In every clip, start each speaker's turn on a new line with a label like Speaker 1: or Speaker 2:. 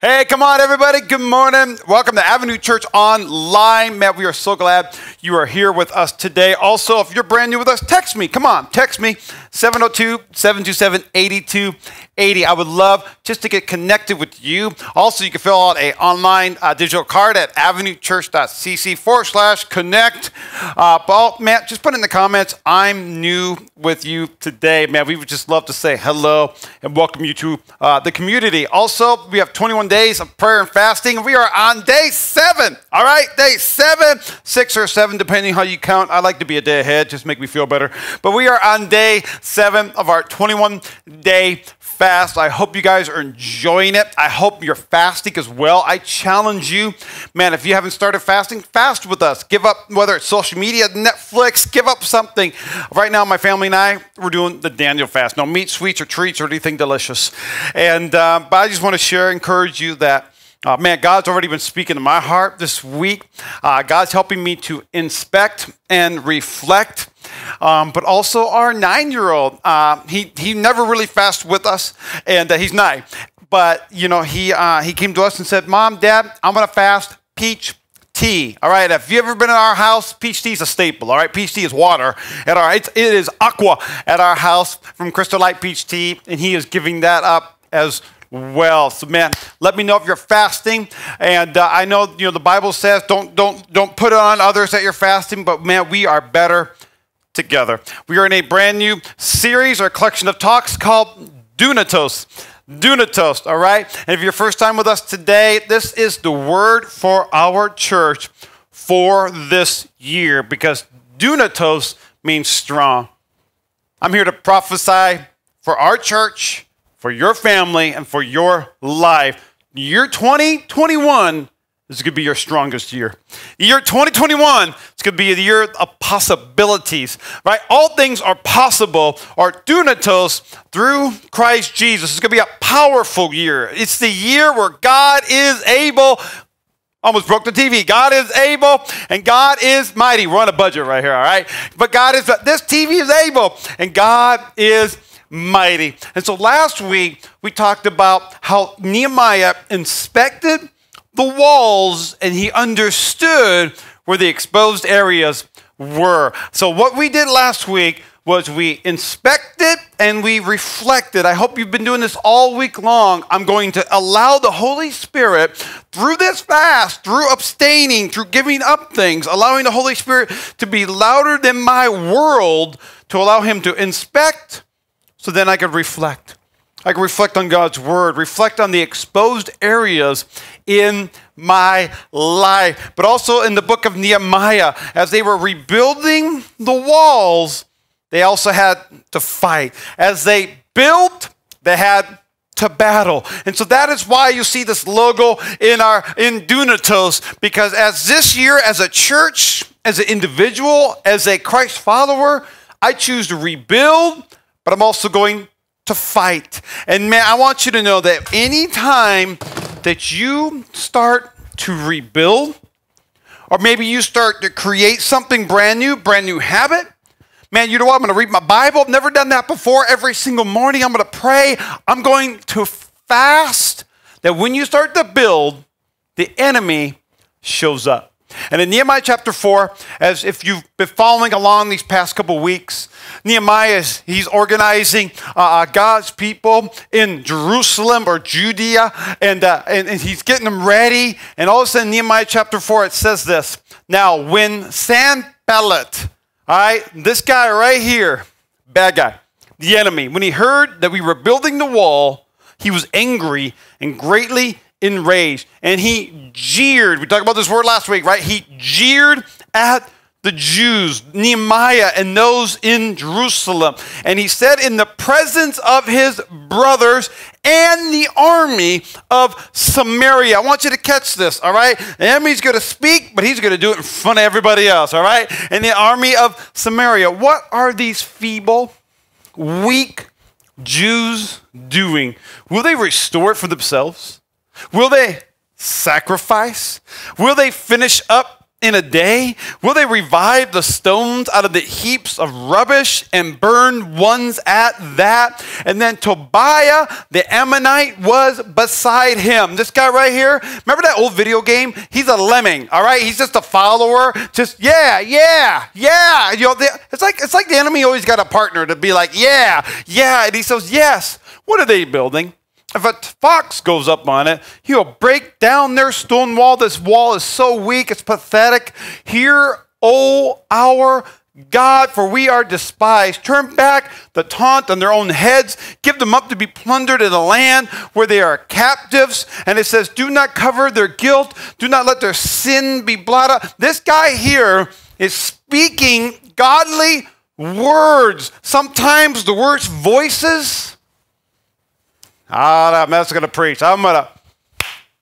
Speaker 1: Hey, come on, everybody. Good morning. Welcome to Avenue Church Online. Matt, we are so glad you are here with us today. Also, if you're brand new with us, text me. Come on, text me 702 727 8280. I would love just to get connected with you. Also, you can fill out a online uh, digital card at avenuechurch.cc forward slash connect. Uh, but, Matt, just put in the comments, I'm new with you today. Man, we would just love to say hello and welcome you to uh, the community. Also, we have 21 days of prayer and fasting. We are on day seven. All right, day seven, six or seven, depending how you count. I like to be a day ahead, just make me feel better. But we are on day seven of our 21 day fast. I hope you guys are enjoying it. I hope you're fasting as well. I challenge you, man, if you haven't started fasting, fast with us. Give up, whether it's social media, Netflix, give up something. Right now, my family and I, we're doing the Daniel fast. No meat, sweets, or treats, or anything delicious. And, uh, but I just want to share, encourage you that. Uh, man, God's already been speaking to my heart this week. Uh, God's helping me to inspect and reflect um, but also our nine-year-old. Uh, he he never really fasted with us, and uh, he's nine. But you know, he uh, he came to us and said, "Mom, Dad, I'm gonna fast peach." Tea. All right. If you ever been in our house, peach tea is a staple. All right. Peach tea is water at our. It's, it is aqua at our house from Crystal Light Peach Tea, and he is giving that up as well. So, man, let me know if you're fasting. And uh, I know you know the Bible says don't don't don't put it on others that you're fasting, but man, we are better together. We are in a brand new series or collection of talks called Dunatos. Dunatos, all right? And if you're first time with us today, this is the word for our church for this year because Dunatos means strong. I'm here to prophesy for our church, for your family, and for your life. Year 2021 this is going to be your strongest year. Year 2021 it's going to be the year of possibilities, right? All things are possible or dunatos through Christ Jesus. It's going to be a powerful year. It's the year where God is able. Almost broke the TV. God is able and God is mighty. We're on a budget right here, all right? But God is, this TV is able and God is mighty. And so last week we talked about how Nehemiah inspected the walls and he understood where the exposed areas were. So, what we did last week was we inspected and we reflected. I hope you've been doing this all week long. I'm going to allow the Holy Spirit through this fast, through abstaining, through giving up things, allowing the Holy Spirit to be louder than my world, to allow Him to inspect so then I could reflect. I can reflect on God's word, reflect on the exposed areas in my life. But also in the book of Nehemiah, as they were rebuilding the walls, they also had to fight. As they built, they had to battle. And so that is why you see this logo in our in Dunatos, because as this year, as a church, as an individual, as a Christ follower, I choose to rebuild, but I'm also going to fight. And man, I want you to know that anytime that you start to rebuild, or maybe you start to create something brand new, brand new habit, man, you know what? I'm going to read my Bible. I've never done that before. Every single morning, I'm going to pray. I'm going to fast. That when you start to build, the enemy shows up. And in Nehemiah chapter 4, as if you've been following along these past couple weeks, Nehemiah is he's organizing uh, uh, God's people in Jerusalem or Judea, and, uh, and, and he's getting them ready. And all of a sudden, Nehemiah chapter 4, it says this Now, when Sanballat, all right, this guy right here, bad guy, the enemy, when he heard that we were building the wall, he was angry and greatly enraged. And he jeered. We talked about this word last week, right? He jeered at the Jews, Nehemiah, and those in Jerusalem. And he said, in the presence of his brothers and the army of Samaria. I want you to catch this, all right? The enemy's going to speak, but he's going to do it in front of everybody else, all right? And the army of Samaria. What are these feeble, weak Jews doing? Will they restore it for themselves? Will they sacrifice? Will they finish up in a day? Will they revive the stones out of the heaps of rubbish and burn ones at that? And then Tobiah, the Ammonite, was beside him. This guy right here, remember that old video game? He's a lemming, all right? He's just a follower. Just, yeah, yeah, yeah. You know, it's like, it's like the enemy always got a partner to be like, yeah, yeah. And he says, yes. What are they building? If a fox goes up on it, he'll break down their stone wall. This wall is so weak, it's pathetic. Hear, O our God, for we are despised. Turn back the taunt on their own heads. Give them up to be plundered in a land where they are captives. And it says, Do not cover their guilt. Do not let their sin be blotted. Out. This guy here is speaking godly words. Sometimes the words voices Ah, I'm just going to preach. I'm going to.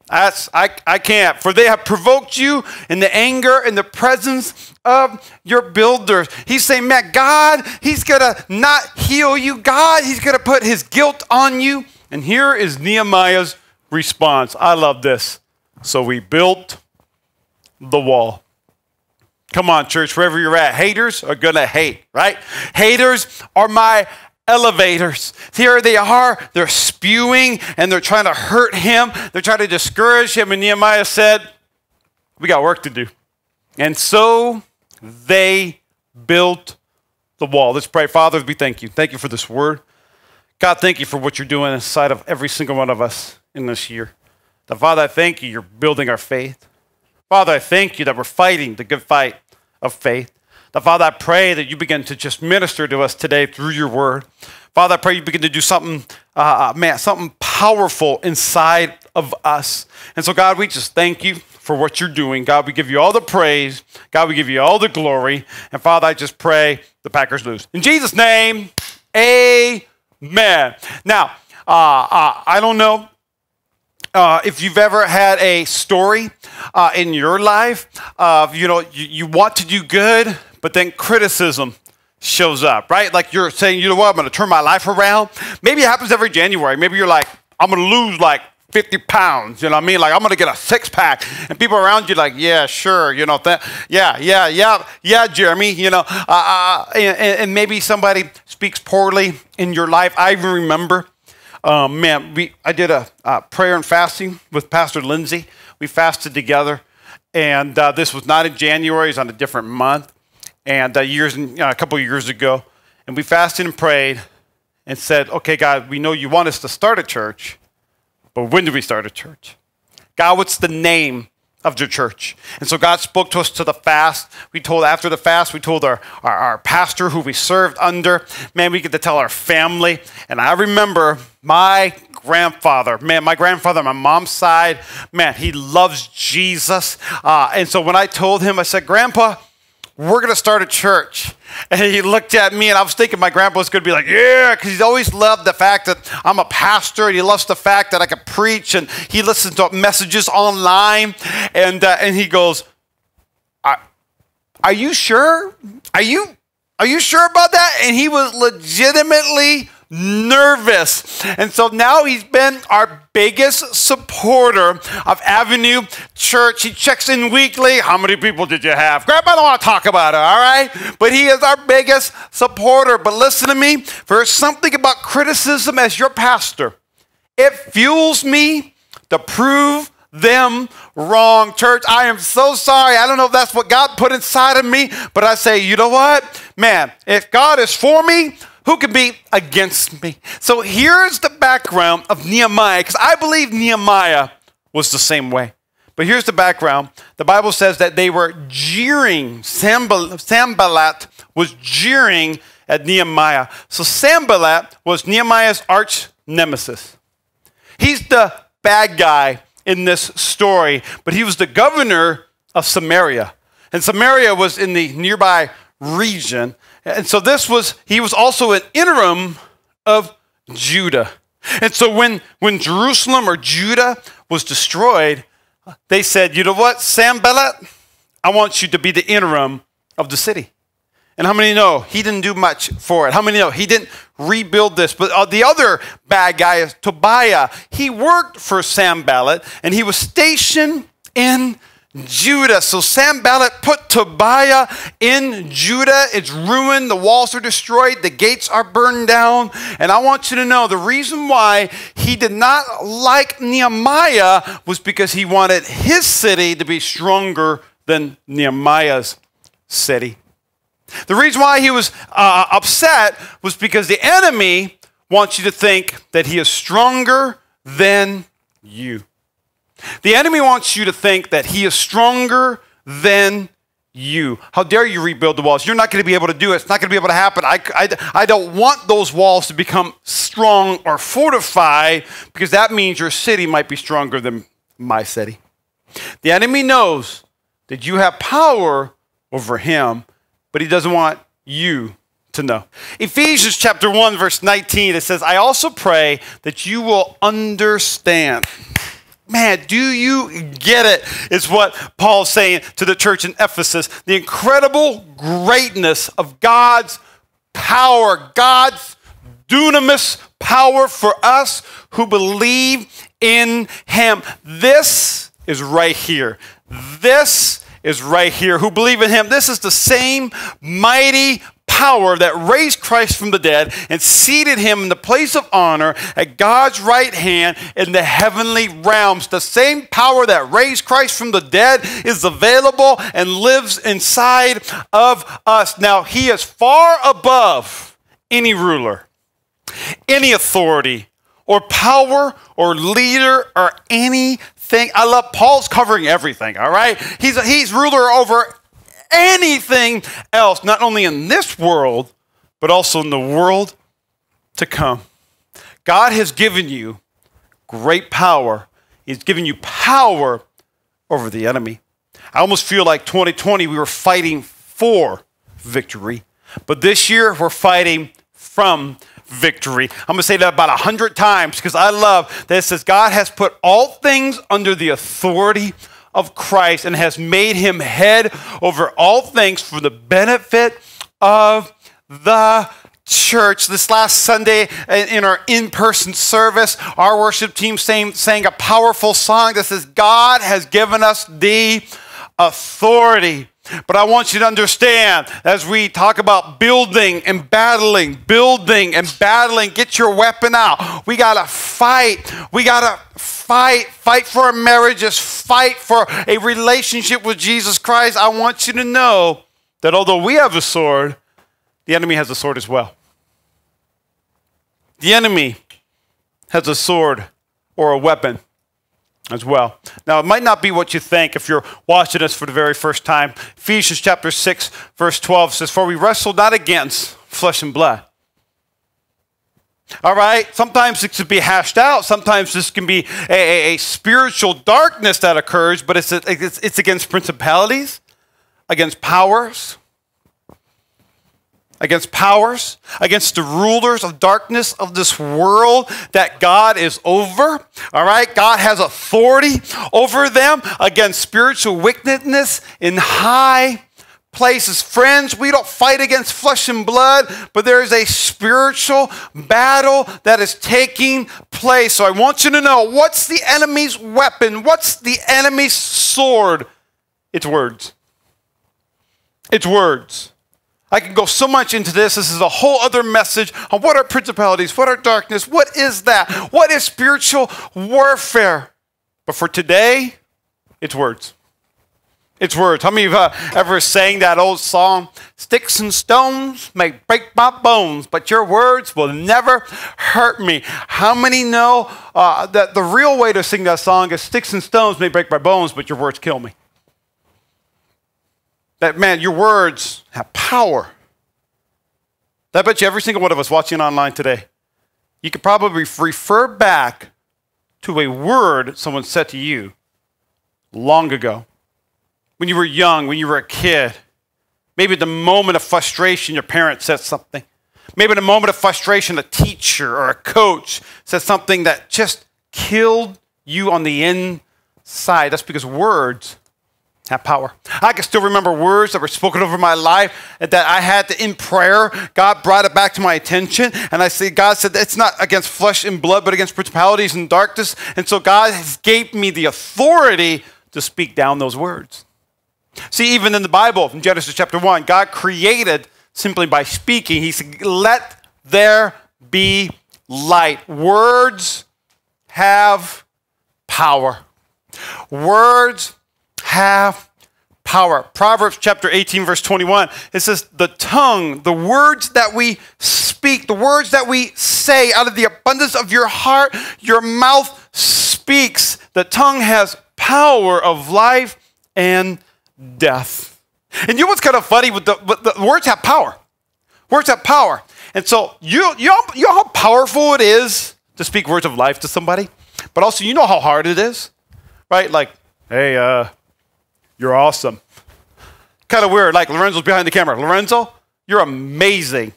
Speaker 1: That's I, I can't. For they have provoked you in the anger in the presence of your builders. He's saying, man, God, He's gonna not heal you. God, He's gonna put His guilt on you. And here is Nehemiah's response. I love this. So we built the wall. Come on, church, wherever you're at, haters are gonna hate, right? Haters are my elevators. Here they are, they're spewing and they're trying to hurt him, they're trying to discourage him. And Nehemiah said, We got work to do. And so they built the wall. Let's pray. Father, we thank you. Thank you for this word. God, thank you for what you're doing inside of every single one of us in this year. The Father, I thank you, you're building our faith. Father, I thank you that we're fighting the good fight of faith. Father, I pray that you begin to just minister to us today through your word. Father, I pray you begin to do something, uh, uh, man, something powerful inside of us. And so, God, we just thank you for what you're doing. God, we give you all the praise. God, we give you all the glory. And Father, I just pray the Packers lose. In Jesus' name, amen. Now, uh, uh, I don't know uh, if you've ever had a story uh, in your life of, you know, you, you, want to do good, but then criticism shows up, right? Like you're saying, you know what, I'm going to turn my life around. Maybe it happens every January. Maybe you're like, I'm going to lose like 50 pounds, you know what I mean? Like, I'm gonna get a six pack. And people around you, like, yeah, sure, you know, that, yeah, yeah, yeah, yeah, Jeremy, you know, uh, uh, and, and, maybe somebody speaks poorly in your life. I remember, um, man, we, I did a prayer and fasting with Pastor Lindsay. We fasted together, and uh, this was not in January, it was on a different month and uh, years uh, a couple years ago, and we fasted and prayed and said, "Okay, God, we know you want us to start a church, but when do we start a church? God, what's the name?" Of the church. And so God spoke to us to the fast. We told after the fast, we told our, our, our pastor who we served under, man, we get to tell our family. And I remember my grandfather, man, my grandfather, my mom's side, man, he loves Jesus. Uh, and so when I told him, I said, Grandpa, we're going to start a church. And he looked at me, and I was thinking my grandpa was going to be like, yeah, because he's always loved the fact that I'm a pastor, and he loves the fact that I can preach, and he listens to messages online. And, uh, and he goes, Are you sure? Are you, are you sure about that? And he was legitimately nervous. And so now he's been our biggest supporter of Avenue Church. He checks in weekly. How many people did you have? Grandpa, I don't want to talk about it, all right? But he is our biggest supporter. But listen to me, there's something about criticism as your pastor. It fuels me to prove them wrong. Church, I am so sorry. I don't know if that's what God put inside of me, but I say, you know what? Man, if God is for me, who can be against me? So here's the background of Nehemiah, because I believe Nehemiah was the same way. But here's the background. The Bible says that they were jeering. Sanballat was jeering at Nehemiah. So Sanballat was Nehemiah's arch nemesis. He's the bad guy in this story, but he was the governor of Samaria. And Samaria was in the nearby region. And so this was, he was also an interim of Judah. And so when, when Jerusalem or Judah was destroyed, they said, you know what, Sanballat, I want you to be the interim of the city. And how many know he didn't do much for it? How many know he didn't rebuild this? But uh, the other bad guy is Tobiah. He worked for Sanballat and he was stationed in Judah. So Sanballat put Tobiah in Judah. It's ruined. The walls are destroyed. The gates are burned down. And I want you to know the reason why he did not like Nehemiah was because he wanted his city to be stronger than Nehemiah's city. The reason why he was uh, upset was because the enemy wants you to think that he is stronger than you. The enemy wants you to think that he is stronger than you. How dare you rebuild the walls? You're not going to be able to do it. It's not going to be able to happen. I, I, I don't want those walls to become strong or fortified because that means your city might be stronger than my city. The enemy knows that you have power over him, but he doesn't want you to know. Ephesians chapter 1 verse 19 it says, "I also pray that you will understand Man, do you get it? Is what Paul's saying to the church in Ephesus. The incredible greatness of God's power, God's dunamis power for us who believe in Him. This is right here. This is right here. Who believe in Him. This is the same mighty power that raised Christ from the dead and seated him in the place of honor at God's right hand in the heavenly realms. The same power that raised Christ from the dead is available and lives inside of us. Now, he is far above any ruler, any authority, or power, or leader, or anything. I love Paul's covering everything, all right? He's, he's ruler over anything else, not only in this world, but also in the world to come. God has given you great power. He's given you power over the enemy. I almost feel like 2020 we were fighting for victory, but this year we're fighting from victory. I'm going to say that about a hundred times because I love that it says God has put all things under the authority of Christ and has made him head over all things for the benefit of the church. This last Sunday in our in person service, our worship team sang, sang a powerful song that says, God has given us the authority. But I want you to understand as we talk about building and battling, building and battling, get your weapon out. We got to fight. We got to fight. Fight for a marriage. marriages, fight for a relationship with Jesus Christ. I want you to know that although we have a sword, the enemy has a sword as well. The enemy has a sword or a weapon as well. Now, it might not be what you think if you're watching us for the very first time. Ephesians chapter 6, verse 12 says, For we wrestle not against flesh and blood. All right? Sometimes it could be hashed out. Sometimes this can be a, a, a spiritual darkness that occurs, but it's, it's, it's against principalities, against powers, against powers, against the rulers of darkness of this world that God is over. All right? God has authority over them against spiritual wickedness in high places. Friends, we don't fight against flesh and blood, but there is a spiritual battle that is taking place. So I want you to know what's the enemy's weapon? What's the enemy's sword? It's words. It's words. I can go so much into this. This is a whole other message on what are principalities, what are darkness, what is that, what is spiritual warfare. But for today, it's words. It's words. How many of you ever sang that old song? Sticks and stones may break my bones, but your words will never hurt me. How many know uh, that the real way to sing that song is sticks and stones may break my bones, but your words kill me? That, man, your words have power. I bet you every single one of us watching online today, you could probably refer back to a word someone said to you long ago. When you were young, when you were a kid. Maybe the moment of frustration, your parent said something. Maybe in a moment of frustration, a teacher or a coach said something that just killed you on the inside. That's because words have power. I can still remember words that were spoken over my life that I had to, in prayer, God brought it back to my attention. And I say, God said, it's not against flesh and blood, but against principalities and darkness. And so God has gave me the authority to speak down those words. See, even in the Bible, in Genesis chapter 1, God created simply by speaking. He said, Let there be light. Words have power. Words have power. Proverbs chapter 18, verse 21, it says, The tongue, the words that we speak, the words that we say out of the abundance of your heart, your mouth speaks. The tongue has power of life and death. And you know what's kind of funny? With the, with the words have power. Words have power. And so you, you, know, you know how powerful it is to speak words of life to somebody? But also, you know how hard it is, right? Like, hey, uh, you're awesome. Kind of weird. Like Lorenzo's behind the camera. Lorenzo, you're amazing.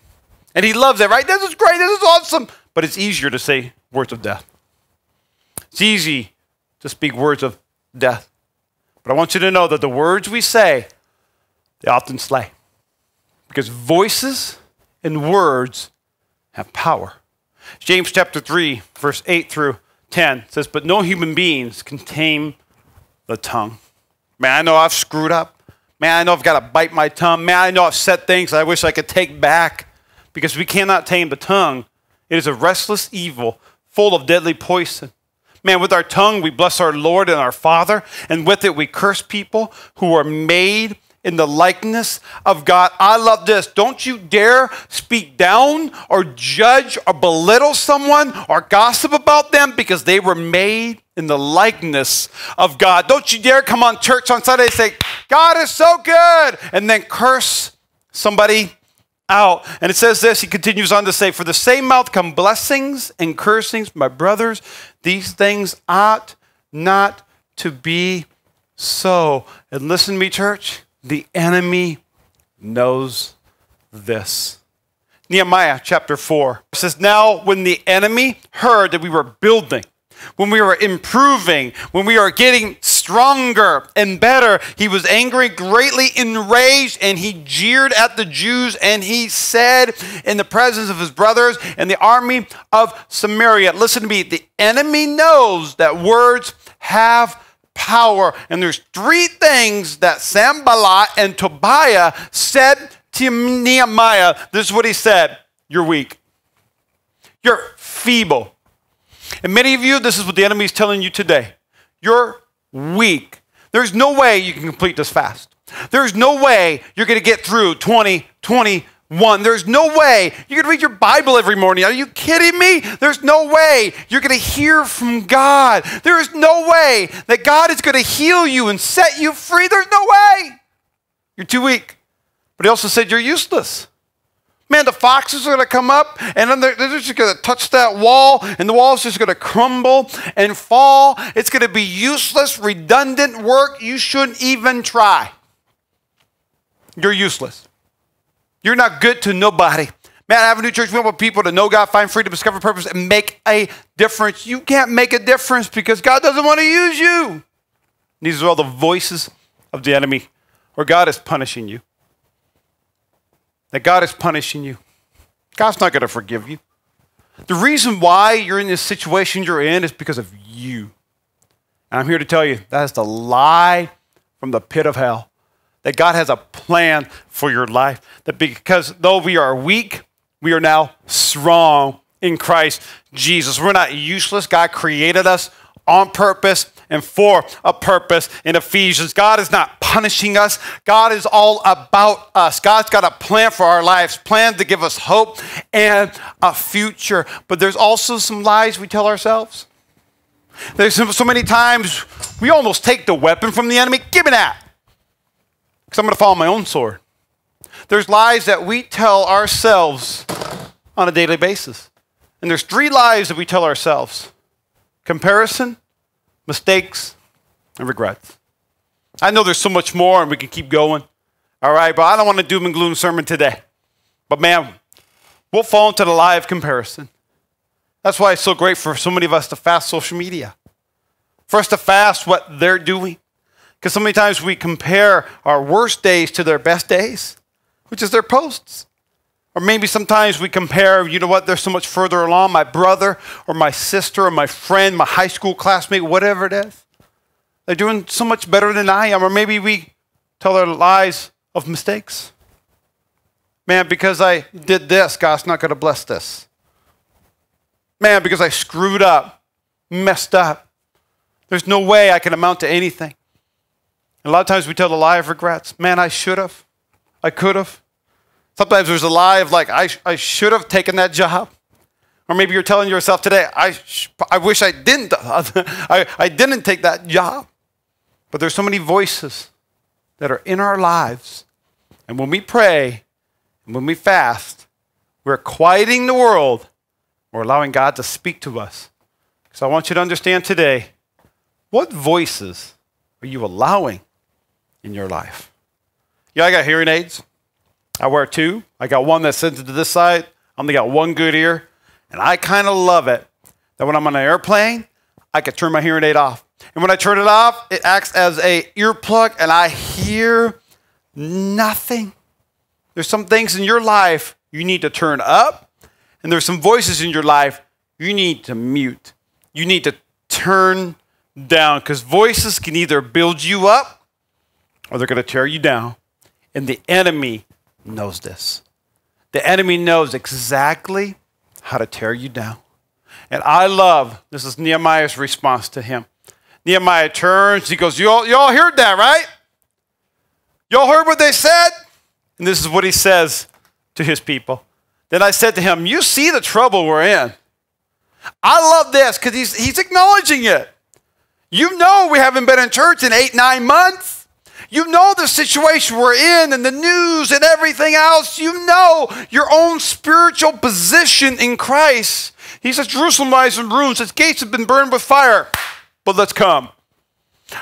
Speaker 1: And he loves it, right? This is great. This is awesome. But it's easier to say words of death. It's easy to speak words of death. But I want you to know that the words we say, they often slay. Because voices and words have power. James chapter 3, verse 8 through 10 says, But no human beings can tame the tongue. Man, I know I've screwed up. Man, I know I've got to bite my tongue. Man, I know I've said things I wish I could take back because we cannot tame the tongue. It is a restless evil full of deadly poison. Man, with our tongue we bless our Lord and our Father, and with it we curse people who are made in the likeness of God. I love this. Don't you dare speak down or judge or belittle someone or gossip about them because they were made in the likeness of God. Don't you dare come on church on Sunday and say, God is so good, and then curse somebody out. And it says this, he continues on to say, For the same mouth come blessings and cursings, my brothers. These things ought not to be so. And listen to me, church. The enemy knows this. Nehemiah chapter 4 says, Now, when the enemy heard that we were building, when we were improving, when we were getting stronger and better, he was angry, greatly enraged, and he jeered at the Jews. And he said, in the presence of his brothers and the army of Samaria, Listen to me, the enemy knows that words have power. And there's three things that Sanballat and Tobiah said to Nehemiah. This is what he said You're weak, you're feeble. And many of you, this is what the enemy is telling you today. You're weak. There's no way you can complete this fast. There's no way you're going to get through 2020 one. There's no way you're going to read your Bible every morning. Are you kidding me? There's no way you're going to hear from God. There is no way that God is going to heal you and set you free. There's no way. You're too weak. But he also said you're useless. Man, the foxes are going to come up and then they're, they're just going to touch that wall and the wall's just going to crumble and fall. It's going to be useless, redundant work you shouldn't even try. You're useless. You're not good to nobody. Man, Avenue Church, we want people to know God, find freedom, discover purpose, and make a difference. You can't make a difference because God doesn't want to use you. These are all the voices of the enemy, or God is punishing you. That God is punishing you. God's not going to forgive you. The reason why you're in this situation you're in is because of you. And I'm here to tell you that is the lie from the pit of hell that God has a plan for your life. That because though we are weak, we are now strong in Christ Jesus. We're not useless. God created us on purpose and for a purpose in Ephesians. God is not punishing us. God is all about us. God's got a plan for our lives, plan to give us hope and a future. But there's also some lies we tell ourselves. There's so many times we almost take the weapon from the enemy. Give me that because I'm going to follow my own sword. There's lies that we tell ourselves on a daily basis. And there's three lies that we tell ourselves comparison, mistakes, and regrets. I know there's so much more and we can keep going. All right, but I don't want to doom and gloom sermon today. But man, we'll fall into the lie of comparison. That's why it's so great for so many of us to fast social media. For us to fast what they're doing. Because so many times we compare our worst days to their best days, which is their posts. Or maybe sometimes we compare, you know what, they're so much further along, my brother or my sister or my friend, my high school classmate, whatever it is. they're doing so much better than I am. Or maybe we tell our lies of mistakes. Man, because I did this, God's not going to bless this. Man, because I screwed up, messed up, there's no way I can amount to anything. And a lot of times we tell the lie of regrets. Man, I should have. I could have. Sometimes there's a lie of like, I, I should have taken that job. Or maybe you're telling yourself today, I, sh- I wish I didn't, I, I didn't take that job. But there's so many voices that are in our lives. And when we pray and when we fast, we're quieting the world. We're allowing God to speak to us. So I want you to understand today what voices are you allowing in your life? Yeah, I got hearing aids. I wear two. I got one that sends it to this side. I only got one good ear. And I kind of love it that when I'm on an airplane, I can turn my hearing aid off. And when I turn it off, it acts as a earplug and I hear nothing. There's some things in your life you need to turn up, and there's some voices in your life you need to mute. You need to turn down because voices can either build you up or they're going to tear you down. And the enemy knows this. The enemy knows exactly how to tear you down. And I love this is Nehemiah's response to him. Nehemiah turns, he goes, You all, you all heard that, right? You all heard what they said? And this is what he says to his people. Then I said to him, You see the trouble we're in. I love this because he's, he's acknowledging it. You know, we haven't been in church in eight, nine months. You know the situation we're in and the news and everything else. You know your own spiritual position in Christ. He says, Jerusalem lies in ruins, its gates have been burned with fire. But let's come.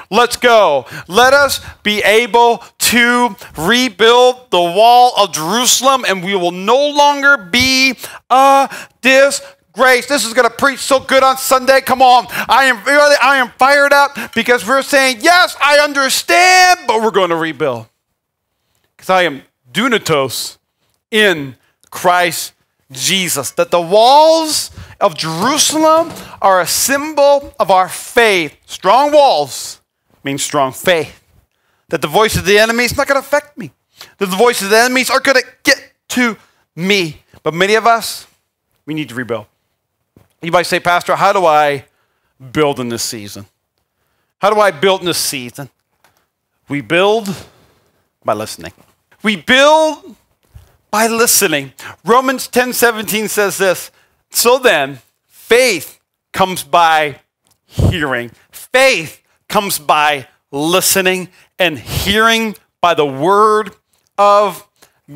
Speaker 1: Let's go. Let us be able to rebuild the wall of Jerusalem, and we will no longer be a dis grace. This is going to preach so good on Sunday. Come on. I am really, I am fired up because we're saying, yes, I understand, but we're going to rebuild. Because I am dunatos in Christ Jesus. That the walls of Jerusalem are a symbol of our faith. Strong walls means strong faith. That the voice of the enemy is not going to affect me. That the voice of the enemies are going to get to me. But many of us, we need to rebuild. You might say, Pastor, how do I build in this season? How do I build in this season? We build by listening. We build by listening. Romans 10 17 says this So then, faith comes by hearing, faith comes by listening, and hearing by the word of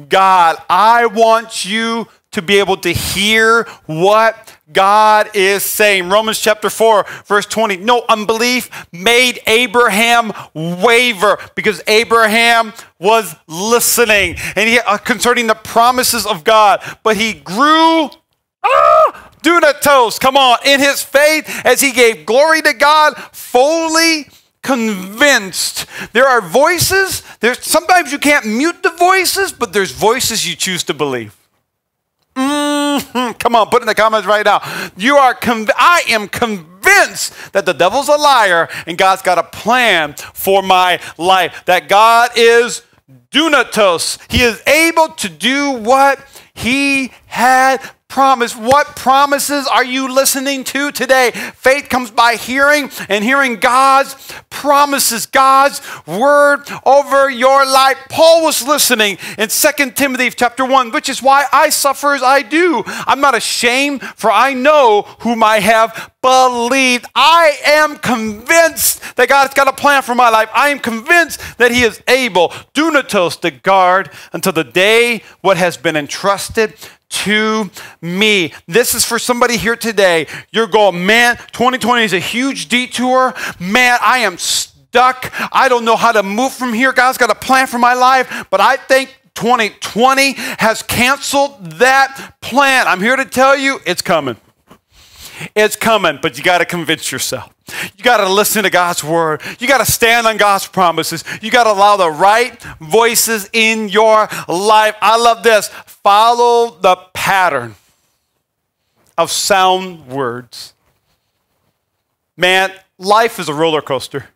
Speaker 1: God. I want you to be able to hear what God is saying. Romans chapter 4, verse 20. No unbelief made Abraham waver because Abraham was listening and he, uh, concerning the promises of God, but he grew. Ah, dunatos, come on, in his faith as he gave glory to God, fully convinced. There are voices. There's sometimes you can't mute the voices, but there's voices you choose to believe. Mm-hmm. Come on, put in the comments right now. You are conv- I am convinced that the devil's a liar and God's got a plan for my life. That God is dunatos. He is able to do what he had promise. What promises are you listening to today? Faith comes by hearing and hearing God's promises, God's word over your life. Paul was listening in 2 Timothy chapter 1, which is why I suffer as I do. I'm not ashamed, for I know whom I have believed. I am convinced that God's got a plan for my life. I am convinced that He is able, dunatos, to guard until the day what has been entrusted to me. This is for somebody here today. You're going, man, 2020 is a huge detour. Man, I am stuck. I don't know how to move from here. God's got a plan for my life, but I think 2020 has canceled that plan. I'm here to tell you it's coming. It's coming, but you got to convince yourself. You got to listen to God's word. You got to stand on God's promises. You got to allow the right voices in your life. I love this. Follow the pattern of sound words. Man, life is a roller coaster.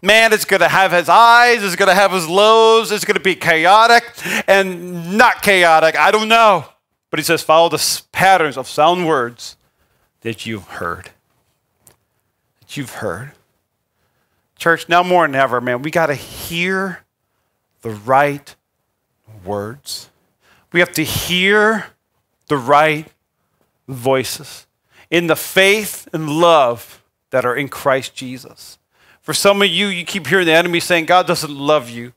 Speaker 1: Man is going to have his highs, is going to have his lows, it's going to be chaotic and not chaotic. I don't know. But he says, follow the patterns of sound words that you've heard. You've heard. Church, now more than ever, man, we got to hear the right words. We have to hear the right voices in the faith and love that are in Christ Jesus. For some of you, you keep hearing the enemy saying, God doesn't love you.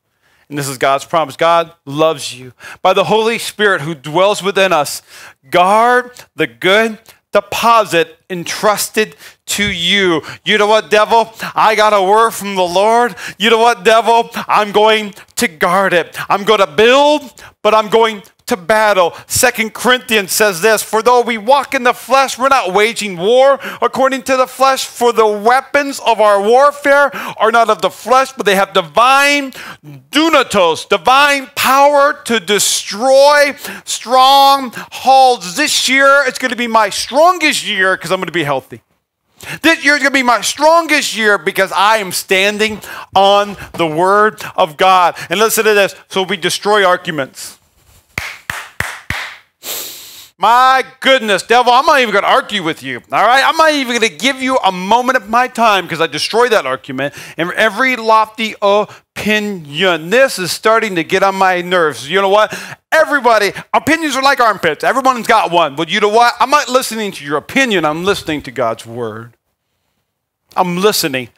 Speaker 1: And this is God's promise. God loves you. By the Holy Spirit who dwells within us, guard the good deposit entrusted to you. You know what, devil? I got a word from the Lord. You know what, devil? I'm going to guard it. I'm going to build, but I'm going to battle. Second Corinthians says this For though we walk in the flesh, we're not waging war according to the flesh, for the weapons of our warfare are not of the flesh, but they have divine dunatos, divine power to destroy strongholds. This year, it's going to be my strongest year because I'm going to be healthy. This year is going to be my strongest year because I am standing on the Word of God. And listen to this. So we destroy arguments. My goodness, devil, I'm not even going to argue with you. All right? I'm not even going to give you a moment of my time because I destroy that argument and every lofty opinion. This is starting to get on my nerves. You know what? Everybody, opinions are like armpits. Everyone's got one. But you know what? I'm not listening to your opinion, I'm listening to God's word. I'm listening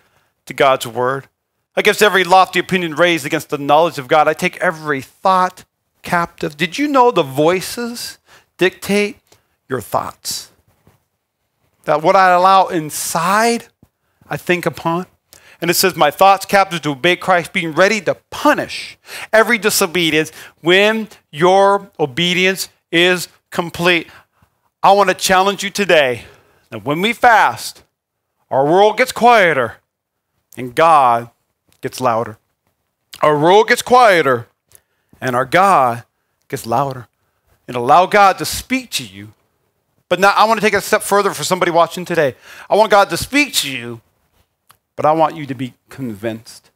Speaker 1: to God's word. Against every lofty opinion raised against the knowledge of God, I take every thought captive. Did you know the voices? Dictate your thoughts. That what I allow inside, I think upon. And it says, My thoughts captive to obey Christ, being ready to punish every disobedience when your obedience is complete. I want to challenge you today that when we fast, our world gets quieter and God gets louder. Our world gets quieter and our God gets louder and allow God to speak to you. But now I want to take it a step further for somebody watching today. I want God to speak to you, but I want you to be convinced.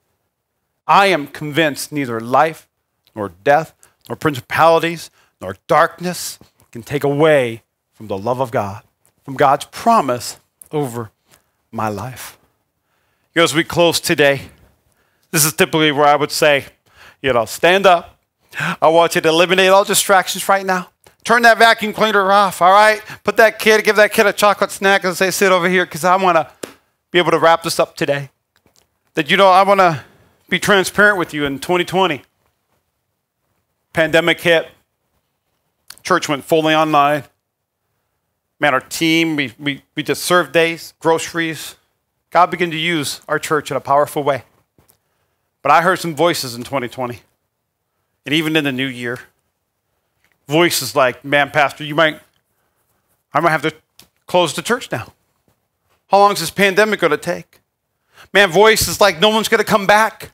Speaker 1: I am convinced neither life nor death nor principalities nor darkness can take away from the love of God, from God's promise over my life. You know, as we close today, this is typically where I would say, you know, stand up, I want you to eliminate all distractions right now. Turn that vacuum cleaner off, all right? Put that kid, give that kid a chocolate snack and say, sit over here, because I want to be able to wrap this up today. That, you know, I want to be transparent with you in 2020. Pandemic hit, church went fully online. Man, our team, we, we, we just served days, groceries. God began to use our church in a powerful way. But I heard some voices in 2020 and even in the new year. Voices like, man, Pastor, you might, I might have to close the church now. How long is this pandemic going to take? Man, voices like, no one's going to come back.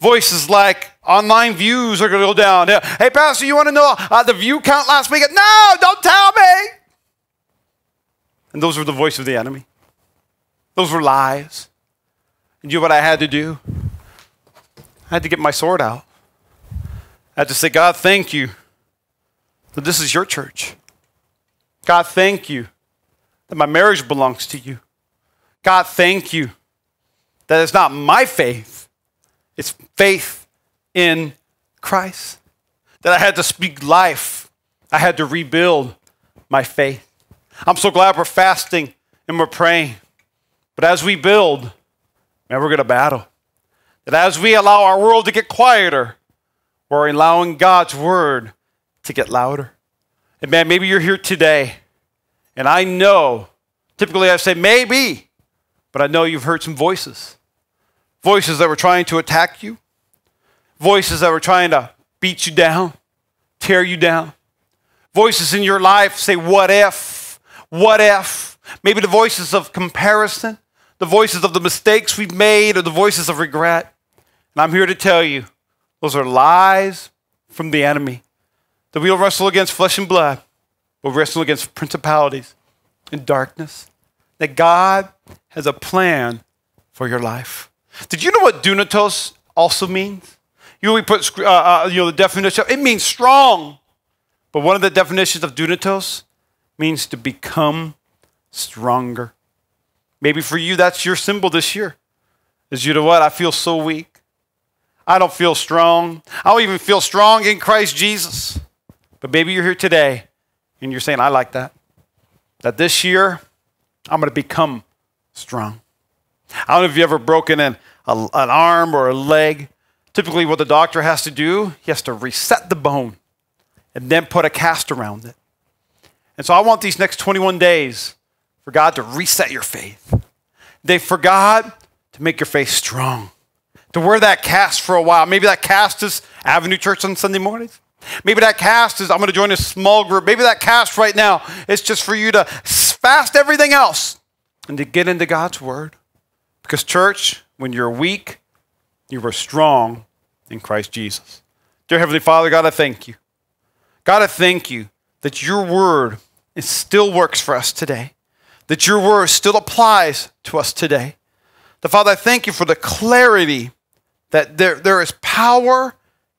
Speaker 1: Voices like, online views are going to go down. Hey, Pastor, you want to know uh, the view count last week? No, don't tell me. And those were the voice of the enemy. Those were lies. And you know what I had to do? I had to get my sword out. I had to say, God, thank you that this is your church. God, thank you that my marriage belongs to you. God, thank you that it's not my faith, it's faith in Christ. That I had to speak life, I had to rebuild my faith. I'm so glad we're fasting and we're praying. But as we build, man, we're going to battle. That as we allow our world to get quieter, we're allowing God's word to get louder. And man, maybe you're here today, and I know, typically I say maybe, but I know you've heard some voices. Voices that were trying to attack you, voices that were trying to beat you down, tear you down. Voices in your life say, What if? What if? Maybe the voices of comparison, the voices of the mistakes we've made, or the voices of regret. And I'm here to tell you those are lies from the enemy. That we don't wrestle against flesh and blood, but wrestle against principalities and darkness. That God has a plan for your life. Did you know what dunatos also means? You know, we put uh, uh, you know the definition. It means strong, but one of the definitions of dunatos means to become stronger. Maybe for you, that's your symbol this year. Is you know what? I feel so weak. I don't feel strong. I don't even feel strong in Christ Jesus. But maybe you're here today and you're saying, I like that. That this year, I'm going to become strong. I don't know if you've ever broken an, a, an arm or a leg. Typically, what the doctor has to do, he has to reset the bone and then put a cast around it. And so I want these next 21 days for God to reset your faith. They for God to make your faith strong. To wear that cast for a while. Maybe that cast is Avenue Church on Sunday mornings. Maybe that cast is I'm going to join a small group. Maybe that cast right now is just for you to fast everything else and to get into God's word. Because, church, when you're weak, you are strong in Christ Jesus. Dear Heavenly Father, God, I thank you. God, I thank you that your word it still works for us today, that your word still applies to us today. The Father, I thank you for the clarity that there, there is power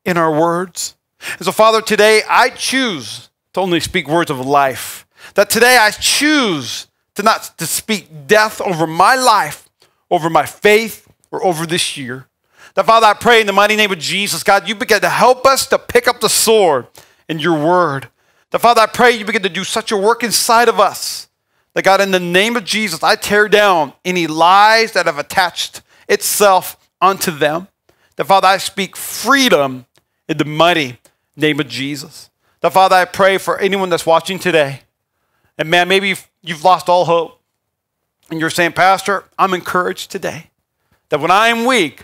Speaker 1: in our words. And so, Father, today I choose to only speak words of life. That today I choose to not to speak death over my life, over my faith, or over this year. That Father, I pray in the mighty name of Jesus, God, you begin to help us to pick up the sword in your word. That Father, I pray you begin to do such a work inside of us. That God, in the name of Jesus, I tear down any lies that have attached itself unto them. That Father, I speak freedom in the mighty name of Jesus. That Father, I pray for anyone that's watching today. And man, maybe you've, you've lost all hope. And you're saying, Pastor, I'm encouraged today that when I am weak,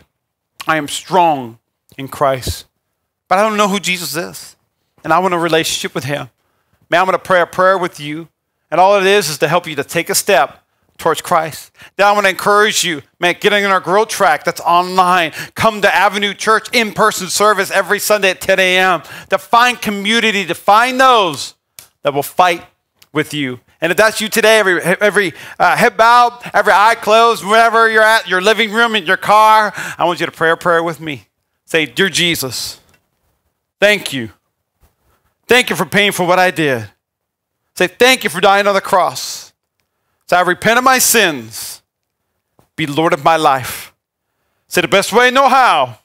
Speaker 1: I am strong in Christ. But I don't know who Jesus is. And I want a relationship with him. Man, I'm going to pray a prayer with you. And all it is is to help you to take a step towards Christ. Then I want to encourage you, man, get in our growth track that's online. Come to Avenue Church in person service every Sunday at 10 a.m. to find community, to find those that will fight with you. And if that's you today, every, every uh, head bowed, every eye closed, wherever you're at, your living room, in your car, I want you to pray a prayer with me. Say, Dear Jesus, thank you. Thank you for paying for what I did. Say, Thank you for dying on the cross. So I repent of my sins. Be Lord of my life. Say, the best way I know how,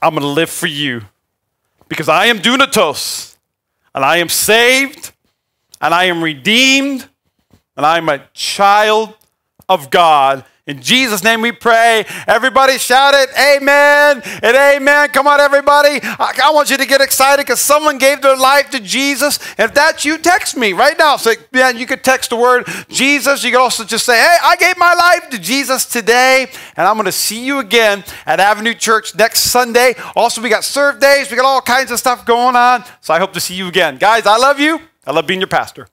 Speaker 1: I'm going to live for you. Because I am dunatos, and I am saved, and I am redeemed, and I am a child of God. In Jesus' name we pray. Everybody shout it, amen and amen. Come on, everybody. I, want you to get excited because someone gave their life to Jesus. And if that's you, text me right now. Say, yeah, you could text the word Jesus. You could also just say, hey, I gave my life to Jesus today. And I'm going to see you again at Avenue Church next Sunday. Also, we got serve days. We got all kinds of stuff going on. So I hope to see you again. Guys, I love you. I love being your pastor.